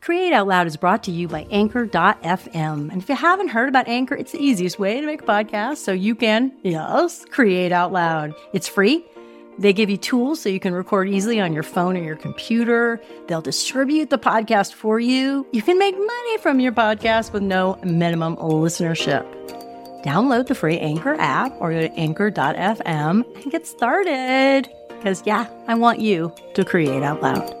Create Out Loud is brought to you by Anchor.fm. And if you haven't heard about Anchor, it's the easiest way to make a podcast so you can, yes, create out loud. It's free. They give you tools so you can record easily on your phone or your computer. They'll distribute the podcast for you. You can make money from your podcast with no minimum listenership. Download the free Anchor app or go to anchor.fm and get started. Because, yeah, I want you to create out loud.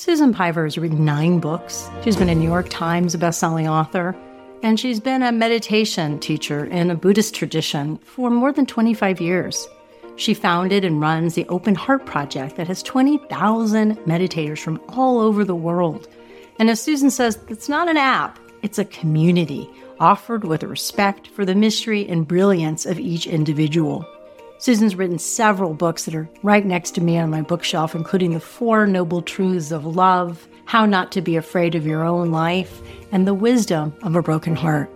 Susan Piver has written nine books. She's been a New York Times bestselling author, and she's been a meditation teacher in a Buddhist tradition for more than 25 years. She founded and runs the Open Heart Project that has 20,000 meditators from all over the world. And as Susan says, it's not an app, it's a community offered with respect for the mystery and brilliance of each individual. Susan's written several books that are right next to me on my bookshelf, including The Four Noble Truths of Love, How Not to Be Afraid of Your Own Life, and The Wisdom of a Broken Heart.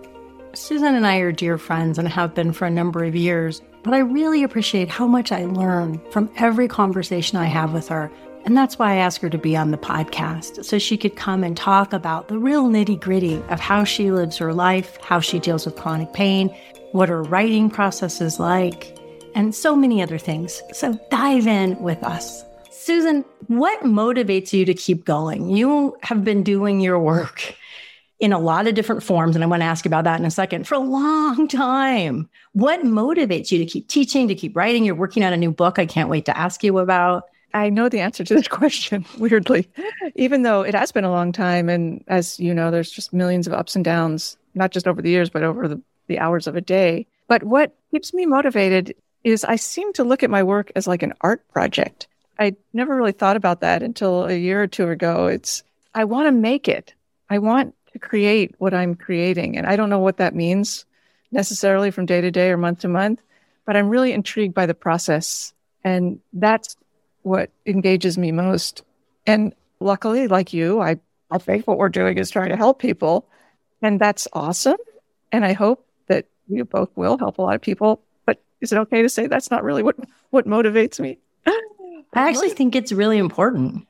Susan and I are dear friends and have been for a number of years, but I really appreciate how much I learn from every conversation I have with her. And that's why I asked her to be on the podcast, so she could come and talk about the real nitty gritty of how she lives her life, how she deals with chronic pain, what her writing process is like, and so many other things. So dive in with us. Susan, what motivates you to keep going? You have been doing your work in a lot of different forms, and I want to ask about that in a second, for a long time. What motivates you to keep teaching, to keep writing? You're working on a new book I can't wait to ask you about. I know the answer to this question, weirdly, even though it has been a long time. And as you know, there's just millions of ups and downs, not just over the years, but over the, the hours of a day. But what keeps me motivated is I seem to look at my work as like an art project. I never really thought about that until a year or two ago. It's, I want to make it. I want to create what I'm creating. And I don't know what that means necessarily from day to day or month to month, but I'm really intrigued by the process. And that's what engages me most. And luckily, like you, I, I think what we're doing is trying to help people. And that's awesome. And I hope that you both will help a lot of people is it okay to say that's not really what what motivates me? I actually think it's really important.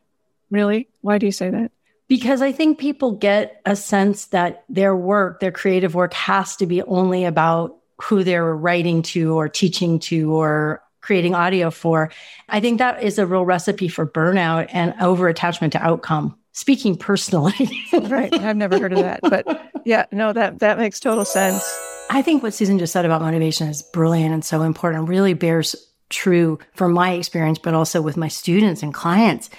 Really? Why do you say that? Because I think people get a sense that their work, their creative work has to be only about who they're writing to or teaching to or creating audio for. I think that is a real recipe for burnout and over attachment to outcome. Speaking personally. right. I've never heard of that. But yeah, no, that that makes total sense. I think what Susan just said about motivation is brilliant and so important, really bears true from my experience, but also with my students and clients.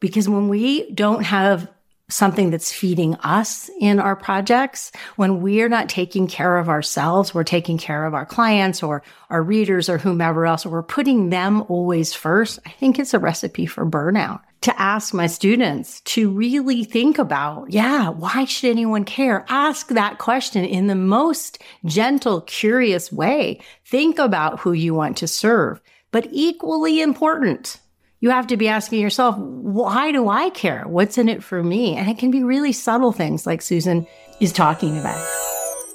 Because when we don't have something that's feeding us in our projects, when we're not taking care of ourselves, we're taking care of our clients or our readers or whomever else, or we're putting them always first, I think it's a recipe for burnout to ask my students to really think about, yeah, why should anyone care? Ask that question in the most gentle, curious way. Think about who you want to serve. But equally important, you have to be asking yourself, why do I care? What's in it for me? And it can be really subtle things like Susan is talking about.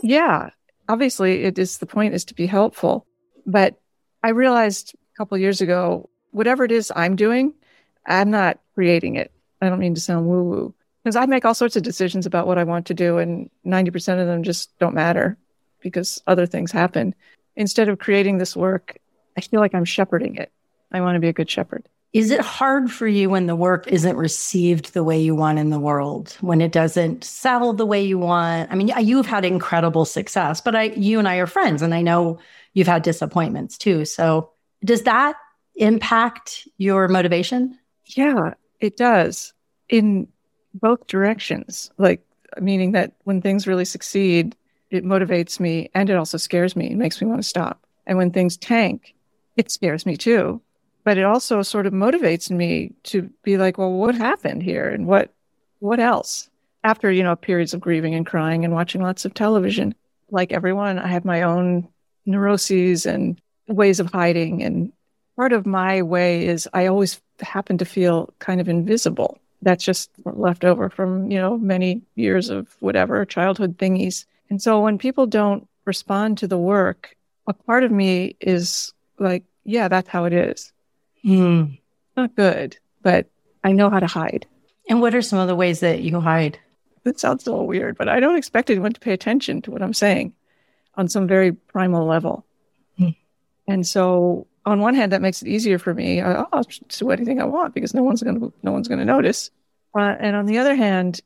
Yeah. Obviously, it is the point is to be helpful. But I realized a couple years ago, whatever it is I'm doing, I'm not creating it. I don't mean to sound woo woo because I make all sorts of decisions about what I want to do, and 90% of them just don't matter because other things happen. Instead of creating this work, I feel like I'm shepherding it. I want to be a good shepherd. Is it hard for you when the work isn't received the way you want in the world, when it doesn't sell the way you want? I mean, you've had incredible success, but I, you and I are friends, and I know you've had disappointments too. So, does that impact your motivation? Yeah, it does in both directions. Like, meaning that when things really succeed, it motivates me and it also scares me. It makes me want to stop. And when things tank, it scares me too. But it also sort of motivates me to be like, well, what happened here? And what, what else? After, you know, periods of grieving and crying and watching lots of television, like everyone, I have my own neuroses and ways of hiding. And part of my way is I always happen to feel kind of invisible. That's just left over from, you know, many years of whatever childhood thingies. And so when people don't respond to the work, a part of me is like, yeah, that's how it is. Mm. Not good, but I know how to hide. And what are some of the ways that you hide? It sounds a little weird, but I don't expect anyone to pay attention to what I'm saying on some very primal level. Hmm. And so on one hand, that makes it easier for me. I, will do anything I want because no one's going to, no one's going to notice. Uh, and on the other hand,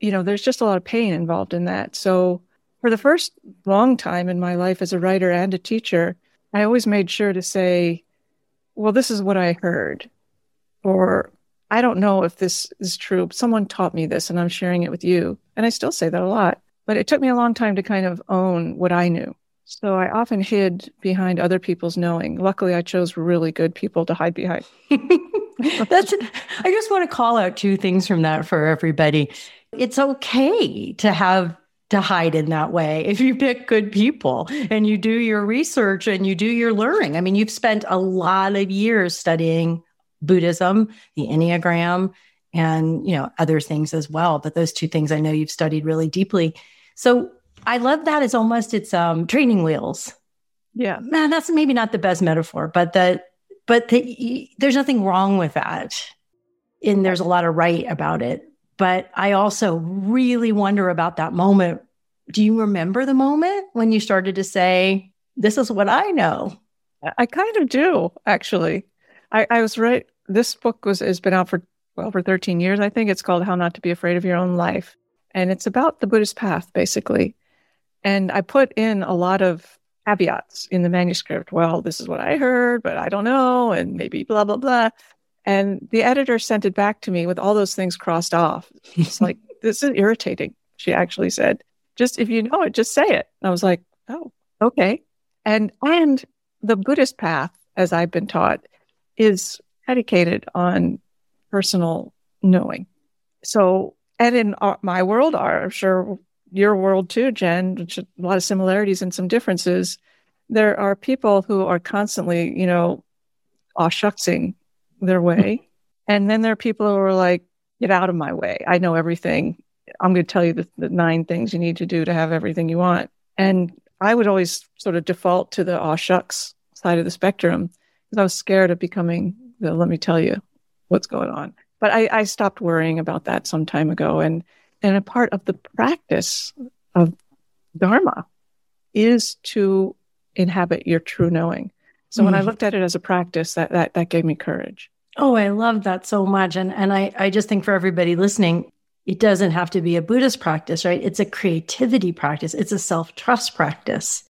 you know, there's just a lot of pain involved in that. So for the first long time in my life as a writer and a teacher, I always made sure to say, well, this is what I heard. Or I don't know if this is true, but someone taught me this and I'm sharing it with you. And I still say that a lot. But it took me a long time to kind of own what I knew. So I often hid behind other people's knowing. Luckily, I chose really good people to hide behind. That's I just want to call out two things from that for everybody. It's okay to have to hide in that way if you pick good people and you do your research and you do your learning. I mean, you've spent a lot of years studying Buddhism, the Enneagram, and you know other things as well. But those two things I know you've studied really deeply. So I love that it's almost it's um training wheels. Yeah. Man, that's maybe not the best metaphor, but that but the, there's nothing wrong with that. And there's a lot of right about it. But I also really wonder about that moment. Do you remember the moment when you started to say, This is what I know? I kind of do, actually. I, I was right. This book was has been out for well for 13 years. I think it's called How Not to Be Afraid of Your Own Life. And it's about the Buddhist path, basically. And I put in a lot of caveats in the manuscript. Well, this is what I heard, but I don't know, and maybe blah, blah, blah. And the editor sent it back to me with all those things crossed off. It's like, this is irritating. She actually said, just if you know it, just say it. And I was like, oh, okay. And and the Buddhist path, as I've been taught, is predicated on personal knowing. So, and in our, my world, are I'm sure your world too, Jen, which a lot of similarities and some differences. There are people who are constantly, you know, aw shucksing their way. And then there are people who are like, get out of my way. I know everything. I'm going to tell you the, the nine things you need to do to have everything you want. And I would always sort of default to the aw shucks side of the spectrum because I was scared of becoming the let me tell you what's going on. But I, I stopped worrying about that some time ago. And and a part of the practice of Dharma is to inhabit your true knowing. So mm. when I mm. looked at it as a practice, that that that gave me courage. Oh, I love that so much. And and I, I just think for everybody listening, it doesn't have to be a Buddhist practice, right? It's a creativity practice. It's a self-trust practice.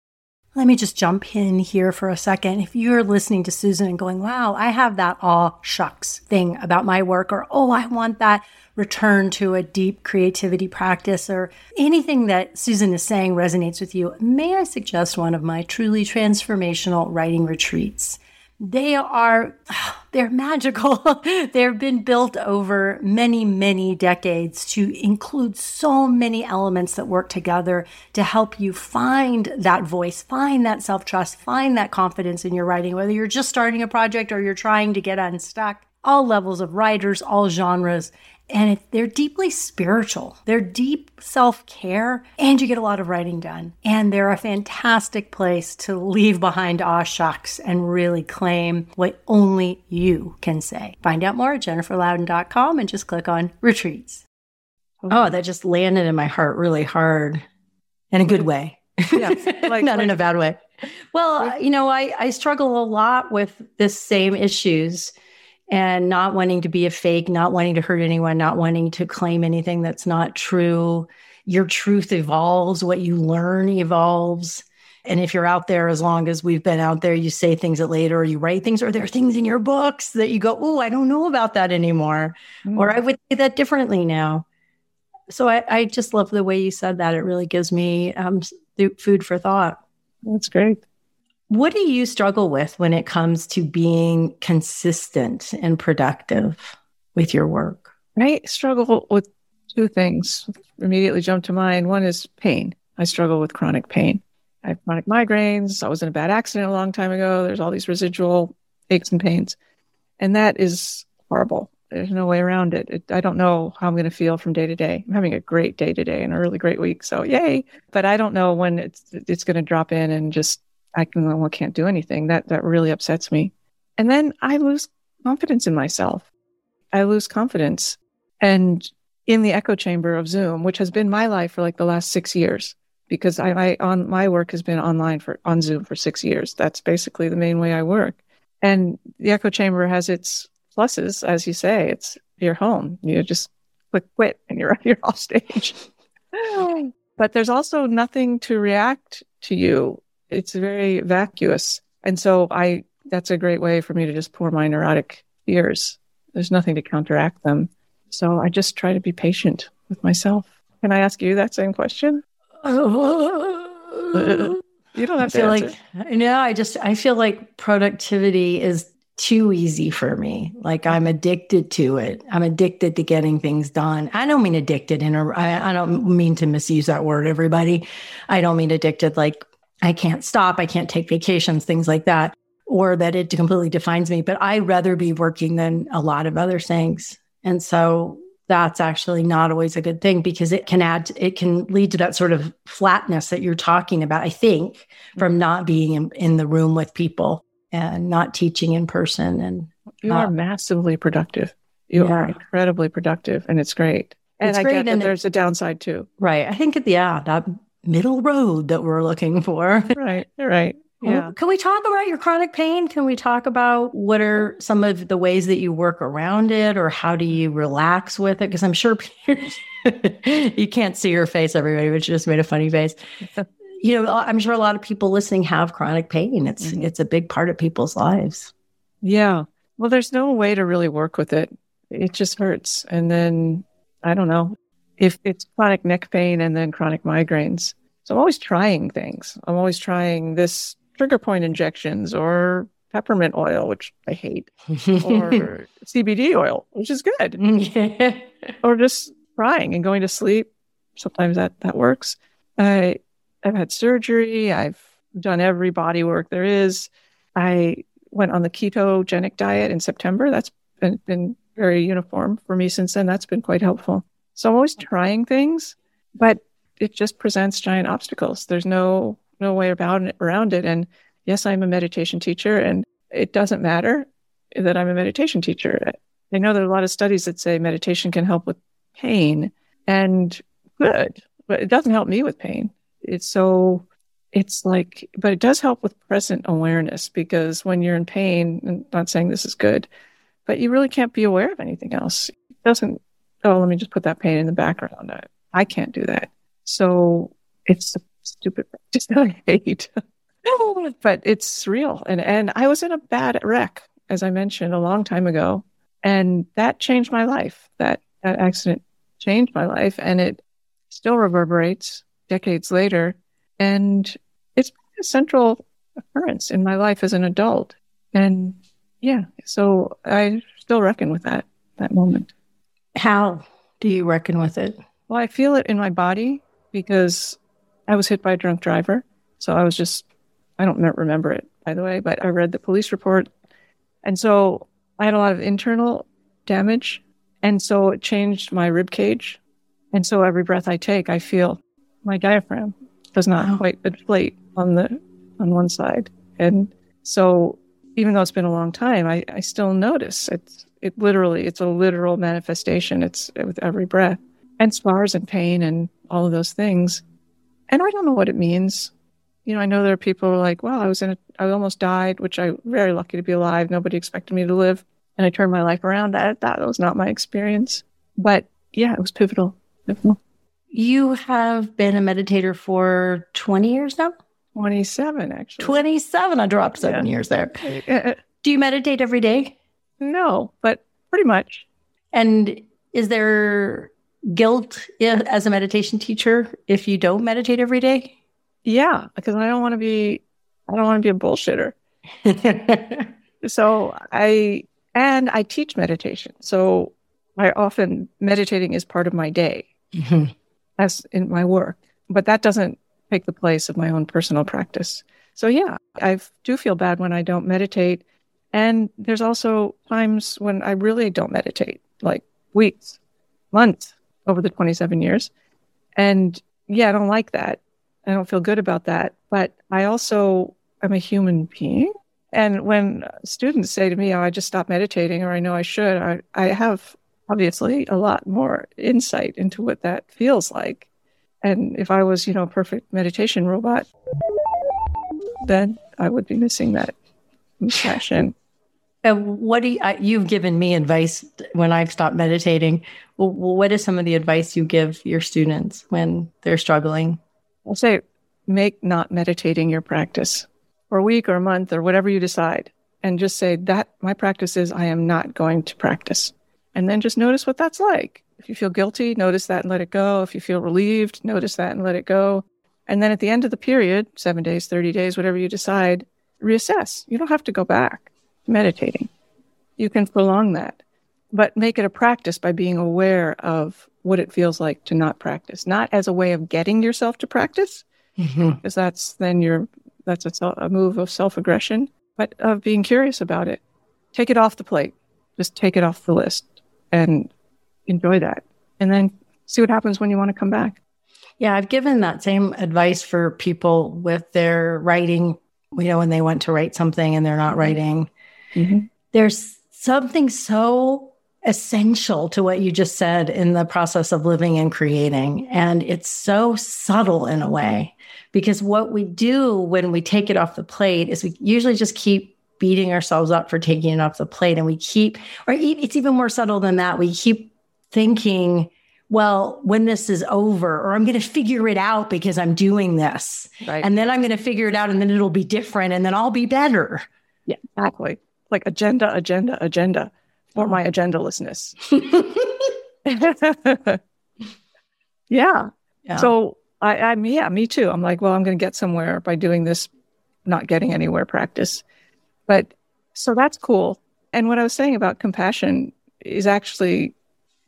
Let me just jump in here for a second. If you're listening to Susan and going, wow, I have that aw shucks thing about my work, or oh, I want that return to a deep creativity practice, or anything that Susan is saying resonates with you, may I suggest one of my truly transformational writing retreats? They are, they're magical. They've been built over many, many decades to include so many elements that work together to help you find that voice, find that self trust, find that confidence in your writing, whether you're just starting a project or you're trying to get unstuck all levels of writers, all genres and it, they're deeply spiritual. They're deep self care, and you get a lot of writing done. And they're a fantastic place to leave behind aw shucks and really claim what only you can say. Find out more at jenniferlouden.com and just click on retreats. Oh, that just landed in my heart really hard in a good way. Yeah, like, not like, in a bad way. Well, you know, I, I struggle a lot with the same issues and not wanting to be a fake, not wanting to hurt anyone, not wanting to claim anything that's not true. Your truth evolves, what you learn evolves. And if you're out there, as long as we've been out there, you say things that later, or you write things, or there are things in your books that you go, Oh, I don't know about that anymore. Mm. Or I would say that differently now. So I, I, just love the way you said that. It really gives me um, food for thought. That's great. What do you struggle with when it comes to being consistent and productive with your work? I struggle with two things immediately jump to mind. One is pain. I struggle with chronic pain. I have chronic migraines. I was in a bad accident a long time ago. There's all these residual aches and pains. And that is horrible. There's no way around it. it I don't know how I'm going to feel from day to day. I'm having a great day today and a really great week. So yay. But I don't know when it's, it's going to drop in and just I can, well, can't do anything. That that really upsets me. And then I lose confidence in myself. I lose confidence. and in the echo chamber of Zoom, which has been my life for like the last six years, because I, I on my work has been online for on Zoom for six years. That's basically the main way I work. And the echo chamber has its pluses, as you say. It's your home. You just click quit and you're you're off stage. but there's also nothing to react to you. It's very vacuous. And so I that's a great way for me to just pour my neurotic fears. There's nothing to counteract them. So I just try to be patient with myself. Can I ask you that same question? you don't have I feel to answer. like no, I just I feel like productivity is too easy for me. Like I'm addicted to it. I'm addicted to getting things done. I don't mean addicted in a I, I don't mean to misuse that word, everybody. I don't mean addicted like I can't stop, I can't take vacations, things like that, or that it completely defines me. But I'd rather be working than a lot of other things. And so that's actually not always a good thing because it can add it can lead to that sort of flatness that you're talking about i think from not being in, in the room with people and not teaching in person and You are massively productive. You are incredibly productive, and it's great. And It's I great, get that it- there's a downside too. right i think yeah that middle road that we're looking for Right, right. Yeah. Can we talk about your chronic pain? Can we talk about what are some of the ways that you work around it or how do you relax with it? Because I'm sure you can't see your face, everybody, but you just made a funny face. You know, I'm sure a lot of people listening have chronic pain. It's Mhm. it's a big part of people's lives. Yeah. Well, there's no way to really work with it. It just hurts. And then I don't know if it's chronic neck pain and then chronic migraines. So I'm always trying things. I'm always trying this trigger point injections or peppermint oil, which I hate, or CBD oil, which is good, yeah. or just crying and going to sleep. Sometimes that that works. I I've had surgery. I've done every body work there is. I went on the ketogenic diet in September. That's been, been very uniform for me since then. That's been quite helpful. So I'm always trying things, but it just presents giant obstacles. There's no no way about it, around it. And yes, I'm a meditation teacher, and it doesn't matter that I'm a meditation teacher. I know there are a lot of studies that say meditation can help with pain, and good, but it doesn't help me with pain. It's so it's like, but it does help with present awareness because when you're in pain, and not saying this is good, but you really can't be aware of anything else. It doesn't, oh, let me just put that pain in the background. I, I can't do that. So it's a stupid practice that I hate. but it's real. And, and I was in a bad wreck, as I mentioned a long time ago. And that changed my life. That, that accident changed my life and it still reverberates decades later. And it's a central occurrence in my life as an adult. And yeah, so I still reckon with that, that moment. How do you reckon with it? Well, I feel it in my body because I was hit by a drunk driver. So I was just, I don't remember it, by the way, but I read the police report. And so I had a lot of internal damage. And so it changed my rib cage. And so every breath I take, I feel my diaphragm does not Wow. quite inflate on the on one side. And so even though it's been a long time, I, I still notice it's it literally it's a literal manifestation. It's uh, with every breath and scars and pain and all of those things. And I don't know what it means. You know, I know there are people are like, well, I was in a, I almost died, which I'm very lucky to be alive. Nobody expected me to live. And I turned my life around. That, that was not my experience. But yeah, it was pivotal. pivotal. You have been a meditator for 20 years now? 27, actually. 27. I dropped seven years there. Uh, Do you meditate every day? no, but pretty much. And is there guilt as a meditation teacher if you don't meditate every day? Yeah, because I don't want to be, I don't want to be a bullshitter. So I, and I teach meditation. So I often, meditating is part of my day. Mhm. as in my work, but that doesn't take the place of my own personal practice. So yeah, I do feel bad when I don't meditate. And there's also times when I really don't meditate, like weeks, months over the 27 years. And yeah, I don't like that. I don't feel good about that. But I also am a human being. And when students say to me, oh, I just stopped meditating or I know I should, I, I have obviously a lot more insight into what that feels like. And if I was, you know, a perfect meditation robot, then I would be missing that passion. And what do you, I, you've given me advice when I've stopped meditating? Well, what is some of the advice you give your students when they're struggling? I'll say, make not meditating your practice for a week or a month or whatever you decide. And just say that my practice is I am not going to practice. And then just notice what that's like. If you feel guilty, notice that and let it go. If you feel relieved, notice that and let it go. And then at the end of the period, seven days, 30 days, whatever you decide, reassess. You don't have to go back meditating. You can prolong that, but make it a practice by being aware of what it feels like to not practice, not as a way of getting yourself to practice, because mm-hmm. that's then you're that's a, a move of self aggression, but of being curious about it. Take it off the plate. Just take it off the list and enjoy that. And then see what happens when you want to come back. Yeah, I've given that same advice for people with their writing, you know, when they want to write something and they're not writing Mm-hmm. There's something so essential to what you just said in the process of living and creating. And it's so subtle in a way because what we do when we take it off the plate is we usually just keep beating ourselves up for taking it off the plate. And we keep, or it's even more subtle than that. We keep thinking, well, when this is over, or I'm going to figure it out because I'm doing this. Right. And then I'm going to figure it out and then it'll be different and then I'll be better. Yeah, exactly like agenda, agenda, agenda for my agendalessness. yeah. yeah. So I, I'm, yeah, me too. I'm like, well, I'm going to get somewhere by doing this, not getting anywhere practice. But so that's cool. And what I was saying about compassion is actually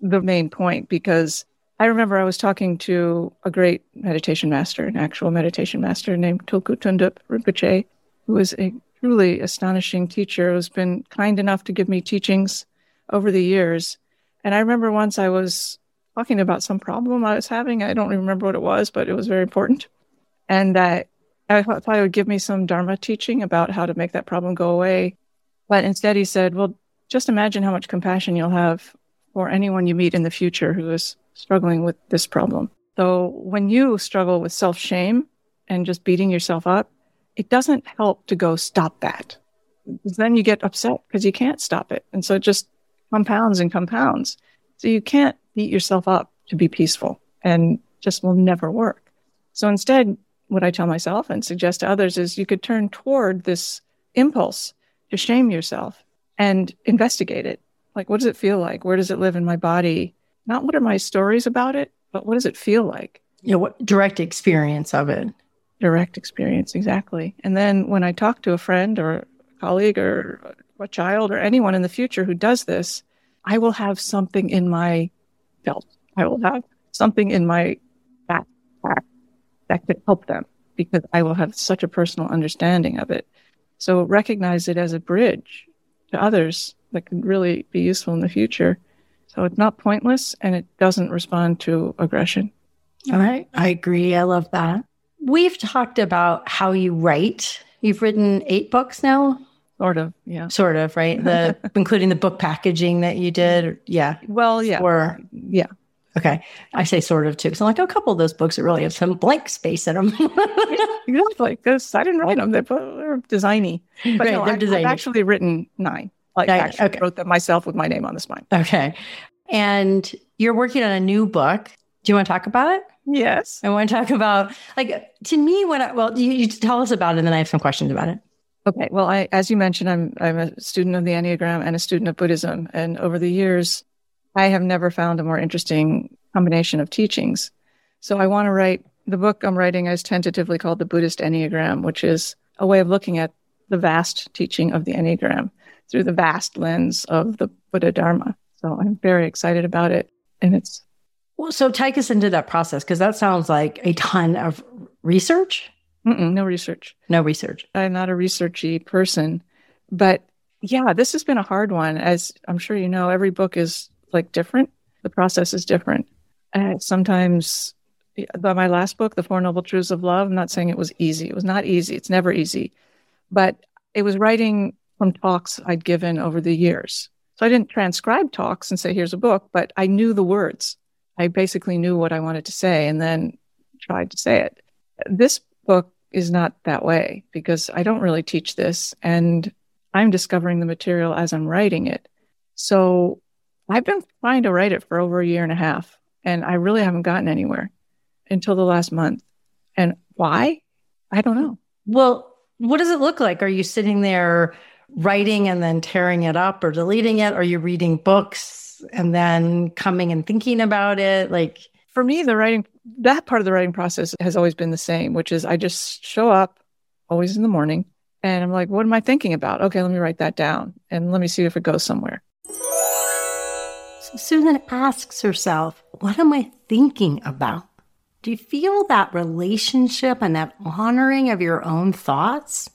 the main point because I remember I was talking to a great meditation master, an actual meditation master named Tulku Thondup Rinpoche, who was a truly astonishing teacher who's been kind enough to give me teachings over the years. And I remember once I was talking about some problem I was having. I don't remember what it was, but it was very important. And that I thought he would give me some Dharma teaching about how to make that problem go away. But instead, he said, Well, just imagine how much compassion you'll have for anyone you meet in the future who is struggling with this problem. So when you struggle with self shame and just beating yourself up, it doesn't help to go stop that. Then you get upset because you can't stop it. And so it just compounds and compounds. So you can't beat yourself up to be peaceful and just will never work. So instead, what I tell myself and suggest to others is you could turn toward this impulse to shame yourself and investigate it. Like, what does it feel like? Where does it live in my body? Not what are my stories about it, but what does it feel like? Yeah, what direct experience of it direct experience exactly and then when i talk to a friend or a colleague or a child or anyone in the future who does this i will have something in my belt i will have something in my backpack that could help them because i will have such a personal understanding of it so recognize it as a bridge to others that could really be useful in the future so it's not pointless and it doesn't respond to aggression all right i agree i love that We've talked about how you write. You've written eight books now. Sort of, yeah. Sort of, right? The including the book packaging that you did. Yeah. Well, yeah. Or yeah. Okay. I say sort of too, because I'm like, oh, a couple of those books that really have some blank space in them. exactly. Because I didn't write them. They're, they're designy. But right, no, they're designy. I've actually written nine. Like, I actually okay. wrote them myself with my name on the spine. Okay. And you're working on a new book. Do you want to talk about it? Yes. I want to talk about, like, to me, when I, well, you, you tell us about it and then I have some questions about it. Okay. Well, I, as you mentioned, I'm, I'm a student of the Enneagram and a student of Buddhism. And over the years, I have never found a more interesting combination of teachings. So I want to write the book I'm writing is tentatively called the Buddhist Enneagram, which is a way of looking at the vast teaching of the Enneagram through the vast lens of the Buddha Dharma. So I'm very excited about it. And it's well, so take us into that process because that sounds like a ton of research. Mm-mm, no research. No research. I'm not a researchy person, but yeah, this has been a hard one. As I'm sure you know, every book is like different. The process is different. Uh, sometimes, by my last book, The Four Noble Truths of Love, I'm not saying it was easy. It was not easy. It's never easy, but it was writing from talks I'd given over the years So I didn't transcribe talks and say, here's a book, but I knew the words. I basically knew what I wanted to say and then tried to say it. This book is not that way because I don't really teach this and I'm discovering the material as I'm writing it. So I've been trying to write it for over a year and a half and I really haven't gotten anywhere until the last month. And why? I don't know. Well, what does it look like? Are you sitting there writing and then tearing it up or deleting it? Are you reading books and then coming and thinking about it? Like for me, the writing, that part of the writing process has always been the same, which is I just show up always in the morning and I'm like, what am I thinking about? Okay, let me write that down and let me see if it goes somewhere. So Susan asks herself, what am I thinking about? Do you feel that relationship and that honoring of your own thoughts?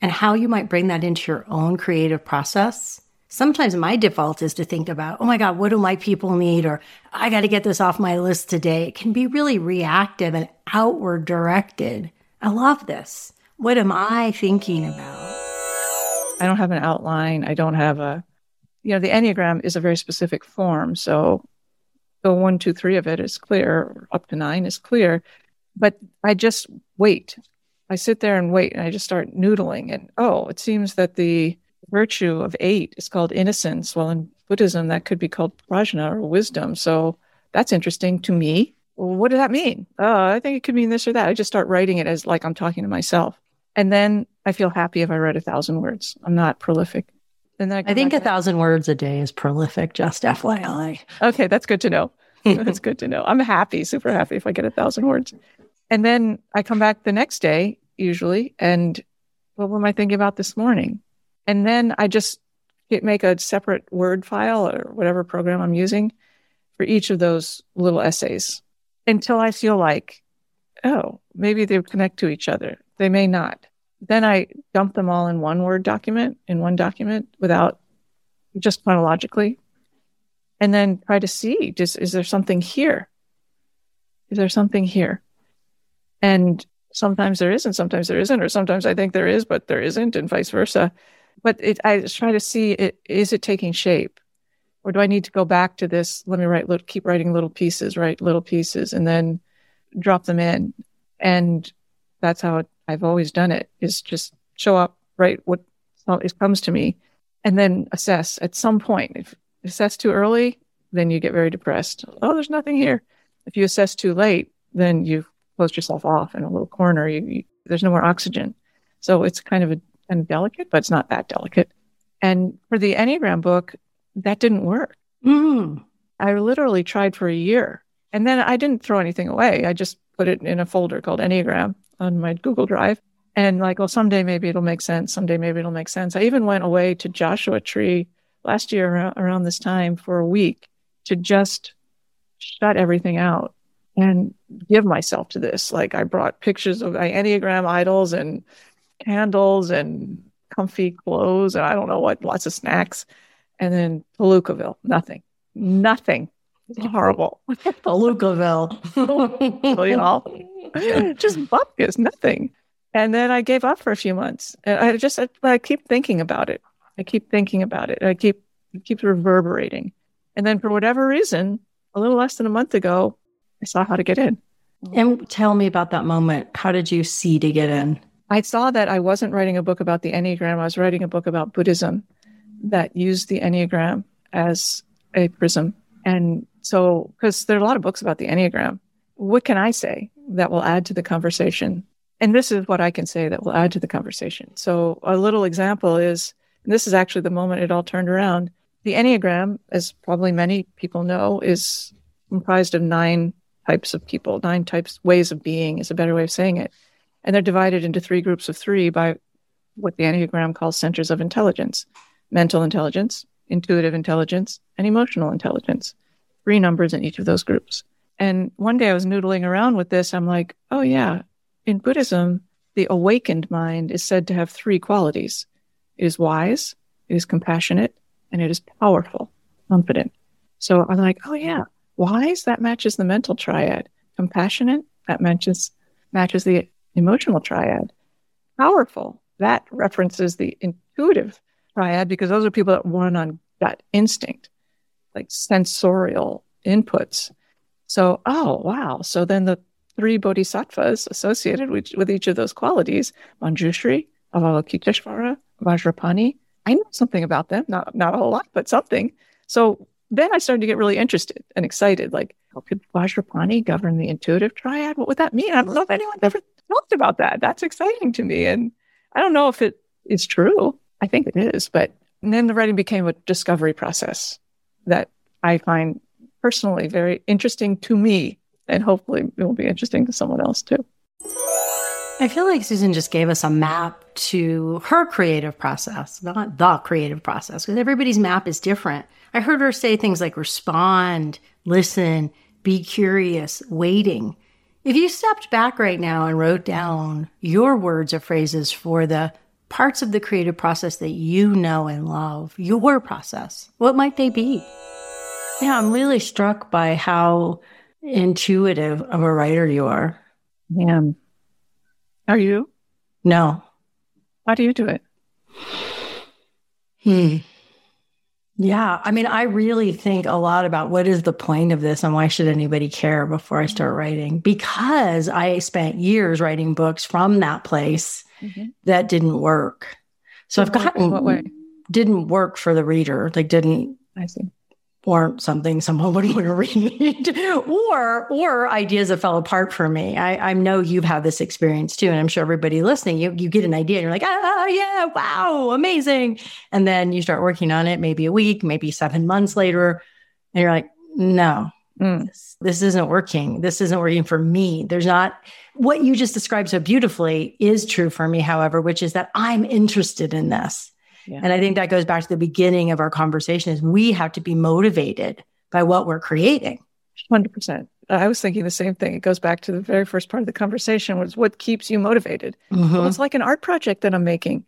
And how you might bring that into your own creative process. Sometimes my default is to think about, oh my God, what do my people need? Or I got to get this off my list today. It can be really reactive and outward directed. I love this. What am I thinking about? I don't have an outline. I don't have a, you know, the Enneagram is a very specific form. So the one, two, three of it is clear, up to nine is clear. But I just wait. I sit there and wait and I just start noodling. And oh, it seems that the virtue of eight is called innocence. Well, in Buddhism, that could be called prajna or wisdom. So that's interesting to me. Well, what does that mean? Oh, I think it could mean this or that. I just start writing it as like I'm talking to myself. And then I feel happy if I write a thousand words. I'm not prolific. And then I, I think a thousand words a day is prolific, just FYI. Okay, that's good to know. that's good to know. I'm happy, super happy if I get a thousand words. And then I come back the next day, usually, and what am I thinking about this morning? And then I just make a separate Word file or whatever program I'm using for each of those little essays until I feel like, oh, maybe they connect to each other. They may not. Then I dump them all in one Word document, in one document without just chronologically. And then try to see, just, is there something here? Is there something here? And sometimes there is, and sometimes there isn't, or sometimes I think there is, but there isn't, and vice versa. But it, I try to see it, is it taking shape? Or do I need to go back to this? Let me write, little, keep writing little pieces, write little pieces, and then drop them in. And that's how I've always done it is just show up, write what comes to me, and then assess at some point. If assess too early, then you get very depressed. Oh, there's nothing here. If you assess too late, then you've closed yourself off in a little corner. You, you, there's no more oxygen. So it's kind of a kind of delicate, but it's not that delicate. And for the Enneagram book, that didn't work. Mm. I literally tried for a year. And then I didn't throw anything away. I just put it in a folder called Enneagram on my Google Drive. And like, well, someday maybe it'll make sense. Someday maybe it'll make sense. I even went away to Joshua Tree last year around, around this time for a week to just shut everything out and give myself to this. Like I brought pictures of my Enneagram idols and candles and comfy clothes and I don't know what, lots of snacks. And then Palookaville, nothing, nothing. It's horrible. Palookaville. you know, just bupkis, nothing. And then I gave up for a few months. And I just, I, I keep thinking about it. I keep thinking about it. I keep, it keeps reverberating. And then for whatever reason, a little less than a month ago, I saw how to get in. And tell me about that moment. How did you see to get in? I saw that I wasn't writing a book about the Enneagram. I was writing a book about Buddhism that used the Enneagram as a prism. And so, because there are a lot of books about the Enneagram, what can I say that will add to the conversation? And this is what I can say that will add to the conversation. So, a little example is this is actually the moment it all turned around. The Enneagram, as probably many people know, is comprised of nine types of people, nine types, ways of being is a better way of saying it. And they're divided into three groups of three by what the Enneagram calls centers of intelligence mental intelligence, intuitive intelligence, and emotional intelligence. Three numbers in each of those groups. And one day I was noodling around with this. I'm like, oh, yeah, in Buddhism, the awakened mind is said to have three qualities it is wise, it is compassionate, and it is powerful, confident. So I'm like, oh, yeah, Wise, that matches the mental triad. Compassionate, that matches matches the emotional triad. Powerful, that references the intuitive triad because those are people that run on gut instinct, like sensorial inputs. So, oh, wow. So then the three bodhisattvas associated with, with each of those qualities, Manjushri, Avalokiteshvara, Vajrapani, I know something about them, not, not a whole lot, but something. So then I started to get really interested and excited. Like, how could Vajrapani govern the intuitive triad? What would that mean? I don't know if anyone's ever talked about that. That's exciting to me. And I don't know if it is true. I think it is. But then the writing became a discovery process that I find personally very interesting to me. And hopefully it will be interesting to someone else too. I feel like Susan just gave us a map to her creative process, not the creative process, because everybody's map is different. I heard her say things like respond, listen, be curious, waiting. If you stepped back right now and wrote down your words or phrases for the parts of the creative process that you know and love, your process, what might they be? Yeah, I'm really struck by how intuitive of a writer you are. Yeah. Are you? No. How do you do it? Hmm. Yeah. I mean, I really think a lot about what is the point of this and why should anybody care before I start writing? Because I spent years writing books from that place mm-hmm. that didn't work. So I've gotten what way? Didn't work for the reader. Like didn't I see or something someone would want to read or or ideas that fell apart for me. I, I know you've had this experience too and i'm sure everybody listening you, you get an idea and you're like ah yeah wow amazing. And then you start working on it maybe a week maybe seven months later and you're like no mm. this, this isn't working. This isn't working for me. There's not what you just described so beautifully is true for me however which is that i'm interested in this yeah. And I think that goes back to the beginning of our conversation is we have to be motivated by what we're creating. 100%. I was thinking the same thing. It goes back to the very first part of the conversation was what keeps you motivated. Mm-hmm. Well, it's like an art project that I'm making.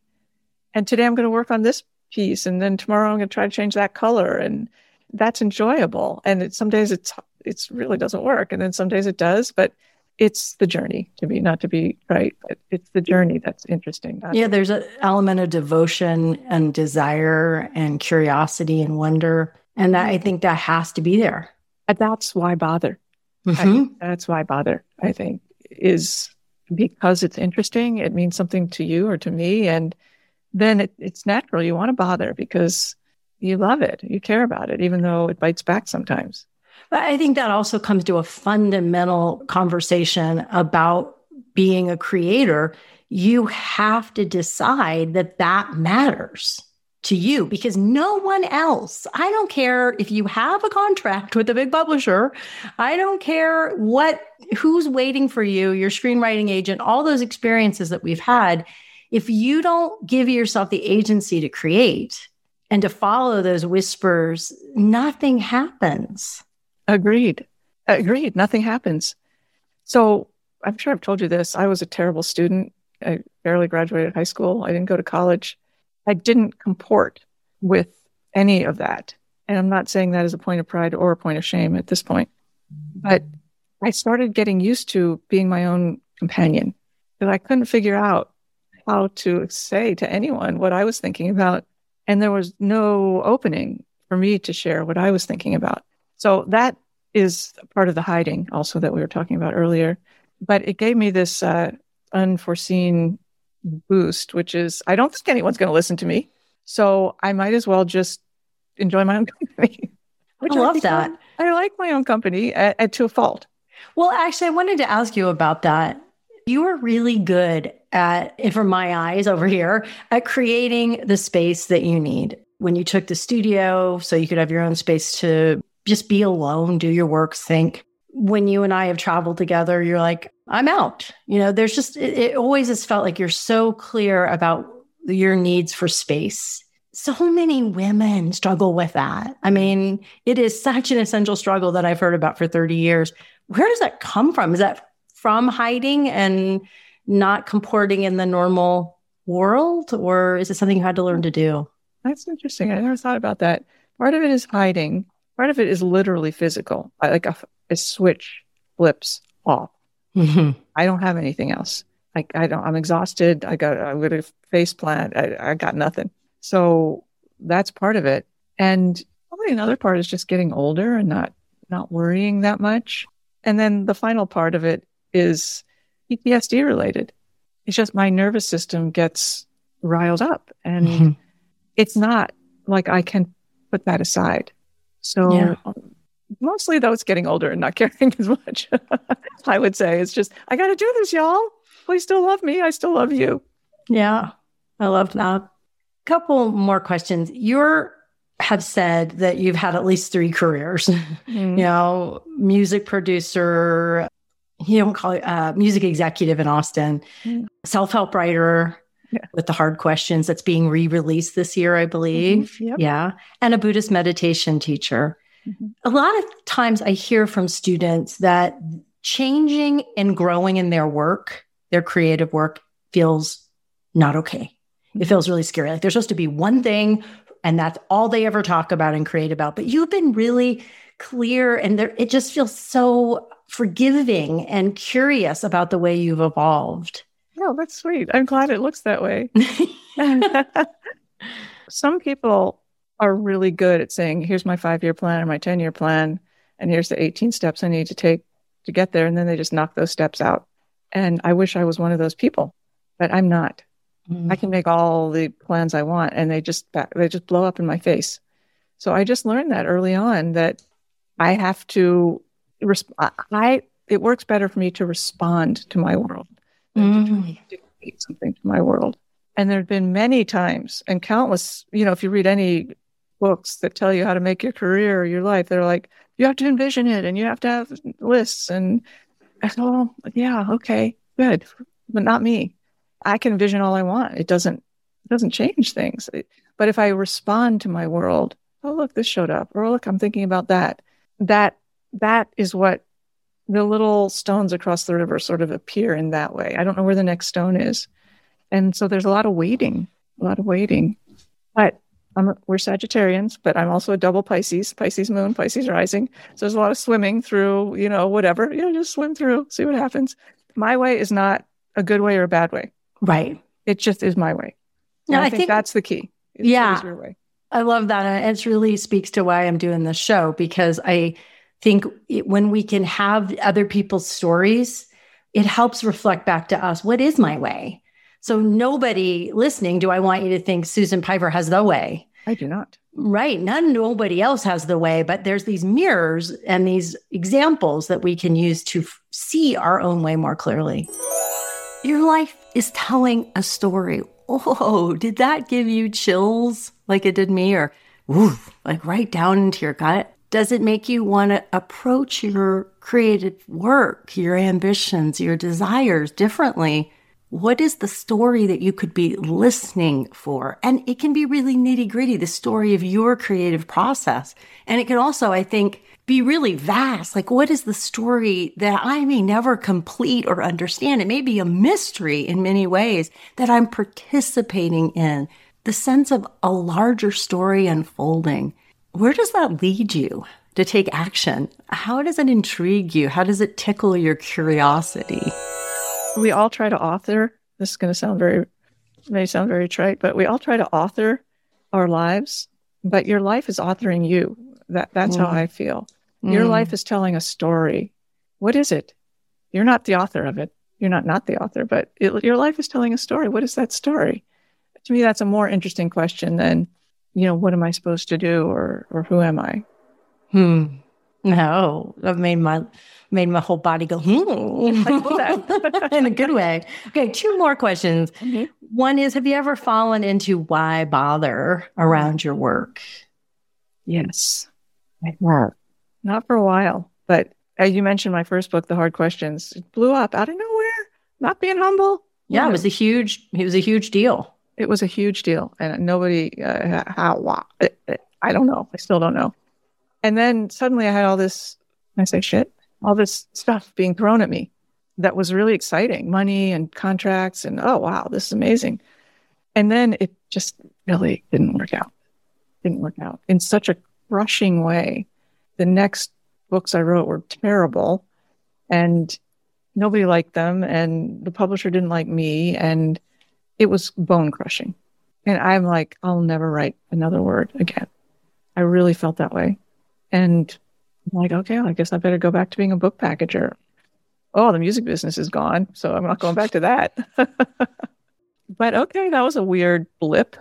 And today I'm going to work on this piece and then tomorrow I'm going to try to change that color and that's enjoyable. And it, some days it's it's really doesn't work and then some days it does, but it's the journey to be not to be right but it's the journey that's interesting yeah there's an element of devotion and desire and curiosity and wonder and that i think that has to be there. And that's why bother. Mm-hmm. that's why bother i think is because it's interesting it means something to you or to me and then it, it's natural you want to bother because you love it you care about it even though it bites back sometimes but I think that also comes to a fundamental conversation about being a creator. You have to decide that that matters to you because no one else, I don't care if you have a contract with a big publisher, I don't care what, who's waiting for you, your screenwriting agent, all those experiences that we've had. If you don't give yourself the agency to create and to follow those whispers, nothing happens. Agreed. Agreed. Nothing happens. So I'm sure I've told you this. I was a terrible student. I barely graduated high school. I didn't go to college. I didn't comport with any of that. And I'm not saying that as a point of pride or a point of shame at this point. But I started getting used to being my own companion because I couldn't figure out how to say to anyone what I was thinking about. And there was no opening for me to share what I was thinking about. So that is part of the hiding also that we were talking about earlier. But it gave me this uh, unforeseen boost, which is I don't think anyone's going to listen to me. So I might as well just enjoy my own company. I love I that. I, I, like my own company at, at, to a fault. Well, actually, I wanted to ask you about that. You were really good at, from my eyes over here, at creating the space that you need. When you took the studio so you could have your own space to just be alone, do your work, think. When you and I have traveled together, you're like, I'm out. You know, there's just, it, it always has felt like you're so clear about your needs for space. So many women struggle with that. I mean, it is such an essential struggle that I've heard about for 30 years. Where does that come from? Is that from hiding and not comporting in the normal world, or is it something you had to learn to do? That's interesting. I never thought about that. Part of it is hiding. Part of it is literally physical. I, like a, a switch flips off. Mm-hmm. I don't have anything else. Like I don't. I'm exhausted. I got. I got a face plant. I, I got nothing. So that's part of it. And probably another part is just getting older and not not worrying that much. And then the final part of it is PTSD related. It's just my nervous system gets riled up and mm-hmm. it's not like I can put that aside. So yeah. mostly though it's getting older and not caring as much. I would say it's just I got to do this, y'all. Please still love me. I still love you. Yeah. I love that. Couple more questions. You're have said that you've had at least three careers. Mm-hmm. You know, music producer, you don't call it uh, music executive in Austin, mm-hmm. self help writer yeah. with the hard questions that's being re released this year, I believe. Mm-hmm. Yep. Yeah. And a Buddhist meditation teacher. Mm-hmm. A lot of times I hear from students that changing and growing in their work, their creative work, feels not okay. It mm-hmm. feels really scary. Like there's supposed to be one thing and that's all they ever talk about and create about. But you've been really clear and there, it just feels so forgiving and curious about the way you've evolved. Oh, that's sweet. I'm glad it looks that way. Some people are really good at saying, here's my five year plan or my 10 year plan, and here's the 18 steps I need to take to get there. And then they just knock those steps out. And I wish I was one of those people, but I'm not. Mm-hmm. I can make all the plans I want and they just they just blow up in my face. So I just learned that early on that I have to resp- I it works better for me to respond to my world mm-hmm. to something to my world. And there have been many times and countless, you know, if you read any books that tell you how to make your career or your life, they're like, you have to envision it and you have to have lists. And I thought, oh, yeah, okay, good, but not me. I can envision all I want. It doesn't it doesn't change things. But if I respond to my world, oh look, this showed up, or look, I'm thinking about that. That that is what the little stones across the river sort of appear in that way. I don't know where the next stone is, and so there's a lot of waiting, a lot of waiting. But I'm, we're Sagittarians, but I'm also a double Pisces, Pisces moon, Pisces rising. So there's a lot of swimming through, you know, whatever. You know, just swim through, see what happens. My way is not a good way or a bad way. Right. It just is my way. No, I, I think, think, that's the key. It's yeah. Your way. I love that. And it really speaks to why I'm doing this show because I think it, when we can have other people's stories, it helps reflect back to us what is my way? So, nobody listening, do I want you to think Susan Piver has the way? I do not. Right. None, nobody else has the way, but there's these mirrors and these examples that we can use to f- see our own way more clearly. Your life is telling a story. Oh, did that give you chills like it did me? Or, ooh, like right down into your gut? Does it make you want to approach your creative work, your ambitions, your desires differently? What is the story that you could be listening for? And it can be really nitty gritty, the story of your creative process. And it can also, I think, be really vast. Like, what is the story that I may never complete or understand? It may be a mystery in many ways that I'm participating in. The sense of a larger story unfolding. Where does that lead you to take action? How does it intrigue you? How does it tickle your curiosity? We all try to author. This is going to sound very, may sound very trite, but we all try to author our lives. But your life is authoring you. That that's mm. how I feel. Your mm. life is telling a story. What is it? You're not the author of it. You're not not the author, but it, your life is telling a story. What is that story? To me, that's a more interesting question than, you know, what am I supposed to do or or who am I? Hmm. No, I've made my made my whole body go hmm, in a good way. Okay, two more questions. Mm-hmm. One is: Have you ever fallen into why bother around your work? Yes, I have. Not for a while, but as you mentioned, my first book, The Hard Questions, blew up out of nowhere. Not being humble. Yeah, it was a huge. It was a huge deal. It was a huge deal, and nobody. Uh, how? Wow. I don't know. I still don't know. And then suddenly, I had all this. I say shit. All this stuff being thrown at me that was really exciting money and contracts and oh wow this is amazing and then it just really didn't work out didn't work out in such a crushing way the next books I wrote were terrible and nobody liked them and the publisher didn't like me and it was bone crushing. And I'm like, I'll never write another word again. I really felt that way. And I'm like, okay, well, I guess I better go back to being a book packager. Oh, the music business is gone. So I'm not going back to that. but okay, that was a weird blip.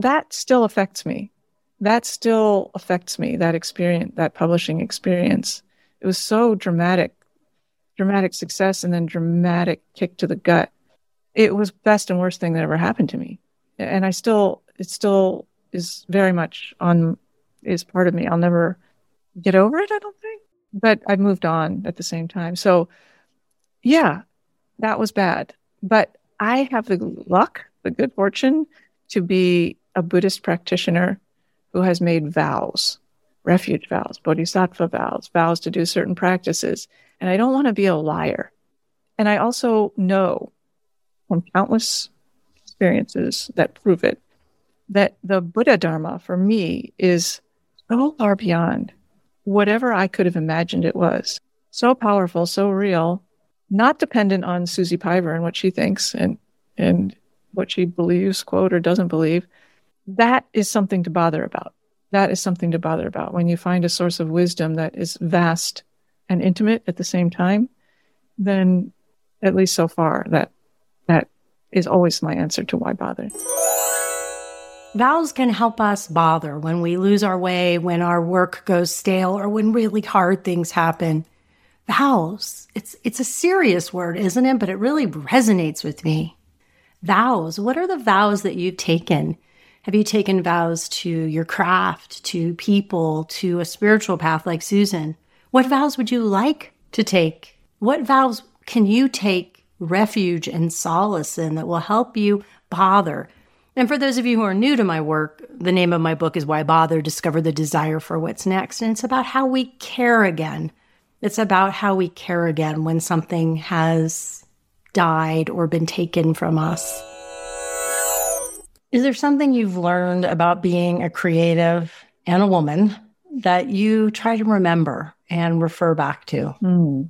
That still affects me. That still affects me, that experience, that publishing experience. It was so dramatic, dramatic success and then dramatic kick to the gut. It was best and worst thing that ever happened to me. And I still, it still is very much on, is part of me. I'll never get over it, I don't think. But I've moved on at the same time. So, yeah, that was bad. But I have the luck, the good fortune to be a Buddhist practitioner who has made vows, refuge vows, bodhisattva vows, vows to do certain practices. And I don't want to be a liar. And I also know from countless experiences that prove it that the Buddha Dharma for me is so far beyond whatever I could have imagined it was. So powerful, so real, not dependent on Susie Piver and what she thinks and and what she believes, quote, or doesn't believe. That is something to bother about. That is something to bother about. When you find a source of wisdom that is vast and intimate at the same time, then at least so far, that is always my answer to why bother. Vows can help us bother when we lose our way, when our work goes stale, or when really hard things happen. Vows, it's, it's a serious word, isn't it? But it really resonates with me. Vows, what are the vows that you've taken? Have you taken vows to your craft, to people, to a spiritual path like Susan? What vows would you like to take? What vows can you take refuge and solace in that will help you bother and for those of you who are new to my work, the name of my book is Why Bother? Discover the Desire for What's Next. And it's about how we care again. It's about how we care again when something has died or been taken from us. Is there something you've learned about being a creative and a woman that you try to remember and refer back to? Hmm.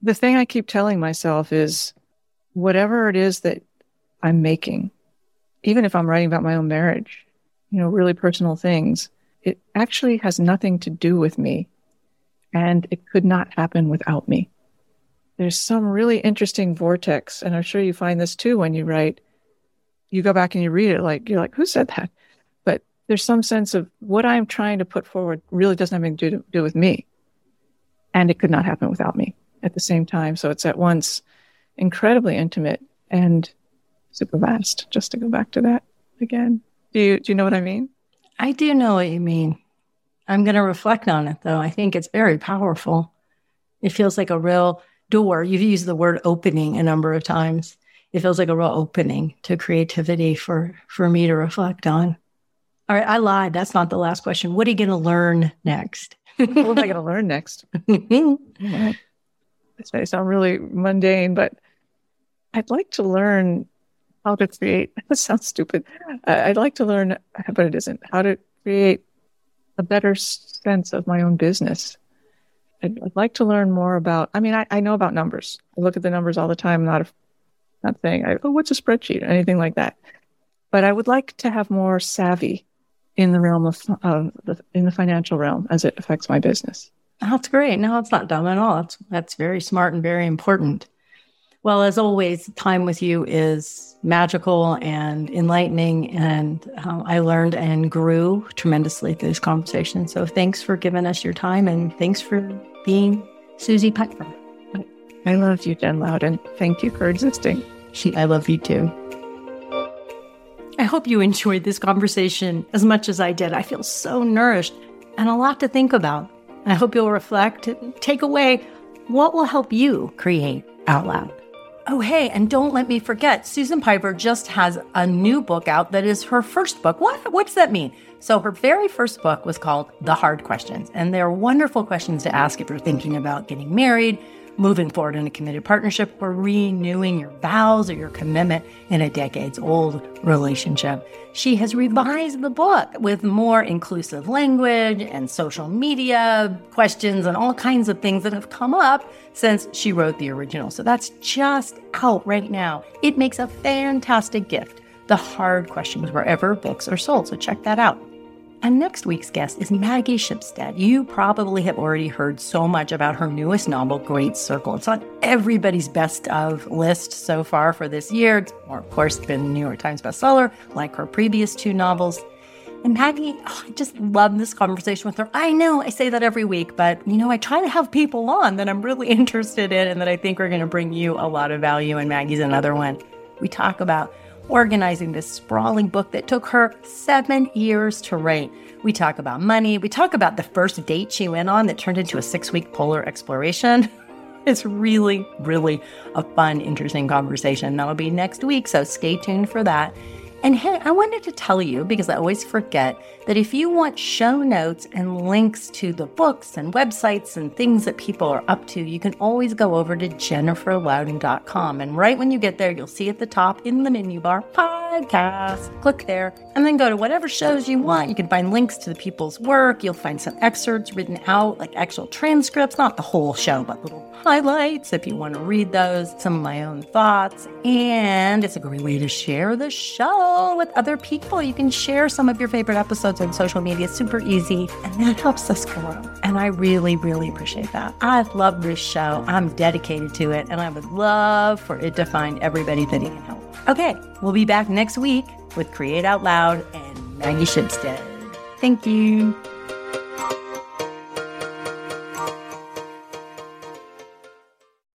The thing I keep telling myself is whatever it is that I'm making, even if I'm writing about my own marriage, you know, really personal things, it actually has nothing to do with me. And it could not happen without me. There's some really interesting vortex. And I'm sure you find this too when you write. You go back and you read it, like, you're like, who said that? But there's some sense of what I'm trying to put forward really doesn't have anything to do, to do with me. And it could not happen without me at the same time. So it's at once incredibly intimate and super vast, just to go back to that again. Do you, do you know what I mean? I do know what you mean. I'm going to reflect on it, though. I think it's very powerful. It feels like a real door. You've used the word opening a number of times. It feels like a real opening to creativity for, for me to reflect on. All right, I lied. That's not the last question. What are you going to learn next? what am I going to learn next? this may sound really mundane, but I'd like to learn how to create. That sounds stupid. I'd like to learn, but it isn't. How to create a better sense of my own business. I'd, I'd like to learn more about. I mean, I, I, know about numbers. I look at the numbers all the time. Not a, not saying, I, "Oh, what's a spreadsheet?" anything like that. But I would like to have more savvy in the realm of, of the, in the financial realm as it affects my business. That's great. No, it's not dumb at all. That's that's very smart and very important. Well, as always, time with you is magical and enlightening. And um, I learned and grew tremendously through this conversation. So thanks for giving us your time and thanks for being Susie Piver. I love you, Jen Louden. Thank you for existing. I love you too. I hope you enjoyed this conversation as much as I did. I feel so nourished and a lot to think about. I hope you'll reflect and take away what will help you create out loud. Oh, hey, and don't let me forget, Susan Piver just has a new book out that is her first book. What, what does that mean? So, her very first book was called The Hard Questions, and they're wonderful questions to ask if you're thinking about getting married, moving forward in a committed partnership, or renewing your vows or your commitment in a decades old relationship. She has revised the book with more inclusive language and social media questions and all kinds of things that have come up since she wrote the original. So that's just out right now. It makes a fantastic gift. The hard questions wherever books are sold. So check that out. And next week's guest is Maggie Shipstead. You probably have already heard so much about her newest novel, Great Circle. It's on everybody's best of list so far for this year. It's, of course, been a New York Times bestseller, like her previous two novels. And Maggie, oh, I just love this conversation with her. I know I say that every week, but you know, I try to have people on that I'm really interested in and that I think are going to bring you a lot of value. And Maggie's another one. We talk about organizing this sprawling book that took her seven years to write. We talk about money. We talk about the first date she went on that turned into a six week polar exploration. It's really, really a fun, interesting conversation. That'll be next week, so stay tuned for that. And hey, I wanted to tell you, because I always forget, that if you want show notes and links to the books and websites and things that people are up to, you can always go over to jenniferlouden.com. And right when you get there, you'll see at the top in the menu bar, podcast. Click there and then go to whatever shows you want. You can find links to the people's work. You'll find some excerpts written out, like actual transcripts, not the whole show, but little highlights if you want to read those, some of my own thoughts. And it's a great way to share the show with other people. You can share some of your favorite episodes on social media, It's super easy, and that helps us grow. And I really, really appreciate that. I love this show. I'm dedicated to it, and I would love for it to find everybody that it can help. Okay, we'll be back next week with Create Out Loud and Maggie Shipstead. Thank you.